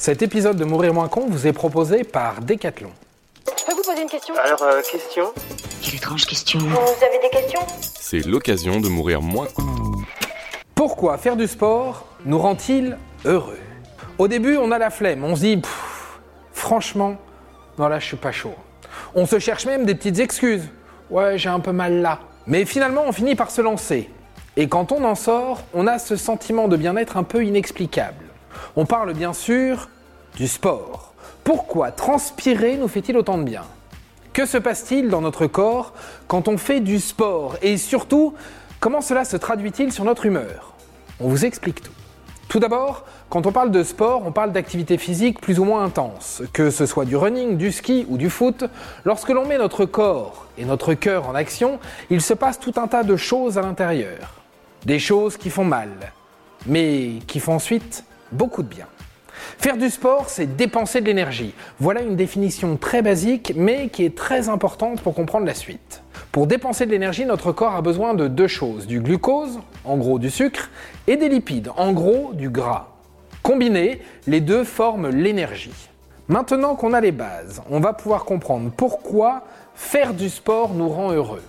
Cet épisode de Mourir moins con vous est proposé par Decathlon. Je peux vous poser une question Alors, euh, question Quelle étrange question. Vous avez des questions C'est l'occasion de mourir moins. Pourquoi faire du sport nous rend-il heureux? Au début, on a la flemme, on se dit Pff, franchement, non là je suis pas chaud. On se cherche même des petites excuses. Ouais, j'ai un peu mal là. Mais finalement, on finit par se lancer. Et quand on en sort, on a ce sentiment de bien-être un peu inexplicable. On parle bien sûr du sport. Pourquoi transpirer nous fait-il autant de bien? Que se passe-t-il dans notre corps quand on fait du sport? Et surtout, comment cela se traduit-il sur notre humeur? On vous explique tout. Tout d'abord, quand on parle de sport, on parle d'activité physique plus ou moins intense. Que ce soit du running, du ski ou du foot, lorsque l'on met notre corps et notre cœur en action, il se passe tout un tas de choses à l'intérieur. Des choses qui font mal, mais qui font ensuite beaucoup de bien. Faire du sport, c'est dépenser de l'énergie. Voilà une définition très basique, mais qui est très importante pour comprendre la suite. Pour dépenser de l'énergie, notre corps a besoin de deux choses, du glucose, en gros du sucre, et des lipides, en gros du gras. Combinés, les deux forment l'énergie. Maintenant qu'on a les bases, on va pouvoir comprendre pourquoi faire du sport nous rend heureux.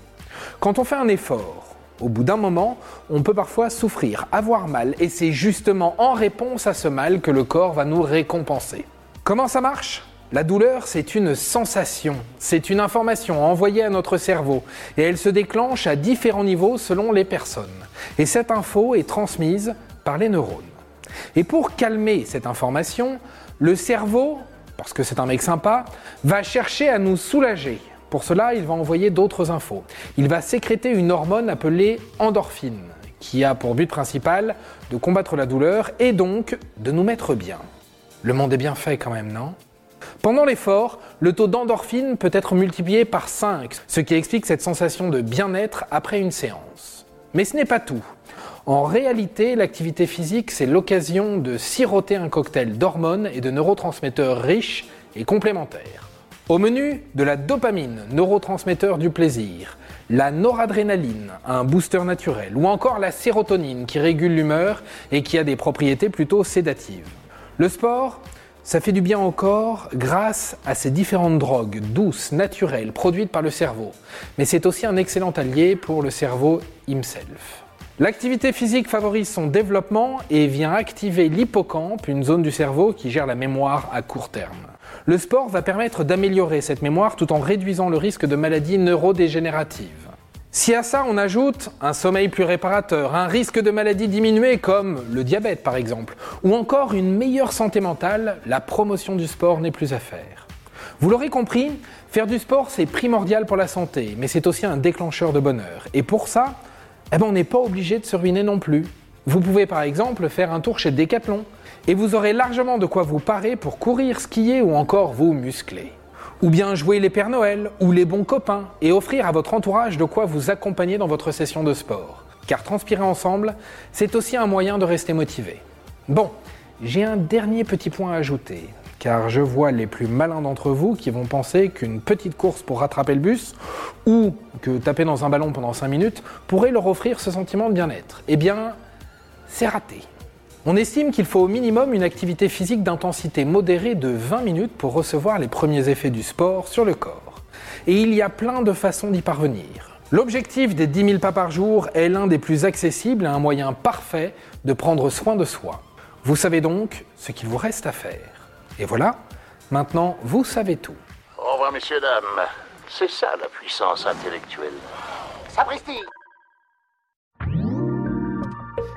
Quand on fait un effort, au bout d'un moment, on peut parfois souffrir, avoir mal, et c'est justement en réponse à ce mal que le corps va nous récompenser. Comment ça marche? La douleur, c'est une sensation, c'est une information envoyée à notre cerveau, et elle se déclenche à différents niveaux selon les personnes. Et cette info est transmise par les neurones. Et pour calmer cette information, le cerveau, parce que c'est un mec sympa, va chercher à nous soulager. Pour cela, il va envoyer d'autres infos. Il va sécréter une hormone appelée endorphine, qui a pour but principal de combattre la douleur et donc de nous mettre bien. Le monde est bien fait quand même, non? Pendant l'effort, le taux d'endorphine peut être multiplié par 5, ce qui explique cette sensation de bien-être après une séance. Mais ce n'est pas tout. En réalité, l'activité physique, c'est l'occasion de siroter un cocktail d'hormones et de neurotransmetteurs riches et complémentaires. Au menu, de la dopamine, neurotransmetteur du plaisir, la noradrénaline, un booster naturel, ou encore la sérotonine qui régule l'humeur et qui a des propriétés plutôt sédatives. Le sport, ça fait du bien au corps grâce à ces différentes drogues douces, naturelles, produites par le cerveau. Mais c'est aussi un excellent allié pour le cerveau himself. L'activité physique favorise son développement et vient activer l'hippocampe, une zone du cerveau qui gère la mémoire à court terme. Le sport va permettre d'améliorer cette mémoire tout en réduisant le risque de maladies neurodégénératives. Si à ça on ajoute un sommeil plus réparateur, un risque de maladie diminué comme le diabète par exemple, ou encore une meilleure santé mentale, la promotion du sport n'est plus à faire. Vous l'aurez compris, faire du sport c'est primordial pour la santé, mais c'est aussi un déclencheur de bonheur. Et pour ça, eh ben, on n'est pas obligé de se ruiner non plus. Vous pouvez par exemple faire un tour chez Decathlon et vous aurez largement de quoi vous parer pour courir, skier ou encore vous muscler. Ou bien jouer les Pères Noël ou les bons copains et offrir à votre entourage de quoi vous accompagner dans votre session de sport. Car transpirer ensemble, c'est aussi un moyen de rester motivé. Bon, j'ai un dernier petit point à ajouter, car je vois les plus malins d'entre vous qui vont penser qu'une petite course pour rattraper le bus ou que taper dans un ballon pendant 5 minutes pourrait leur offrir ce sentiment de bien-être. Eh bien, c'est raté. On estime qu'il faut au minimum une activité physique d'intensité modérée de 20 minutes pour recevoir les premiers effets du sport sur le corps. Et il y a plein de façons d'y parvenir. L'objectif des 10 000 pas par jour est l'un des plus accessibles et un moyen parfait de prendre soin de soi. Vous savez donc ce qu'il vous reste à faire. Et voilà, maintenant vous savez tout. Au revoir, messieurs, dames. C'est ça la puissance intellectuelle. Sapristi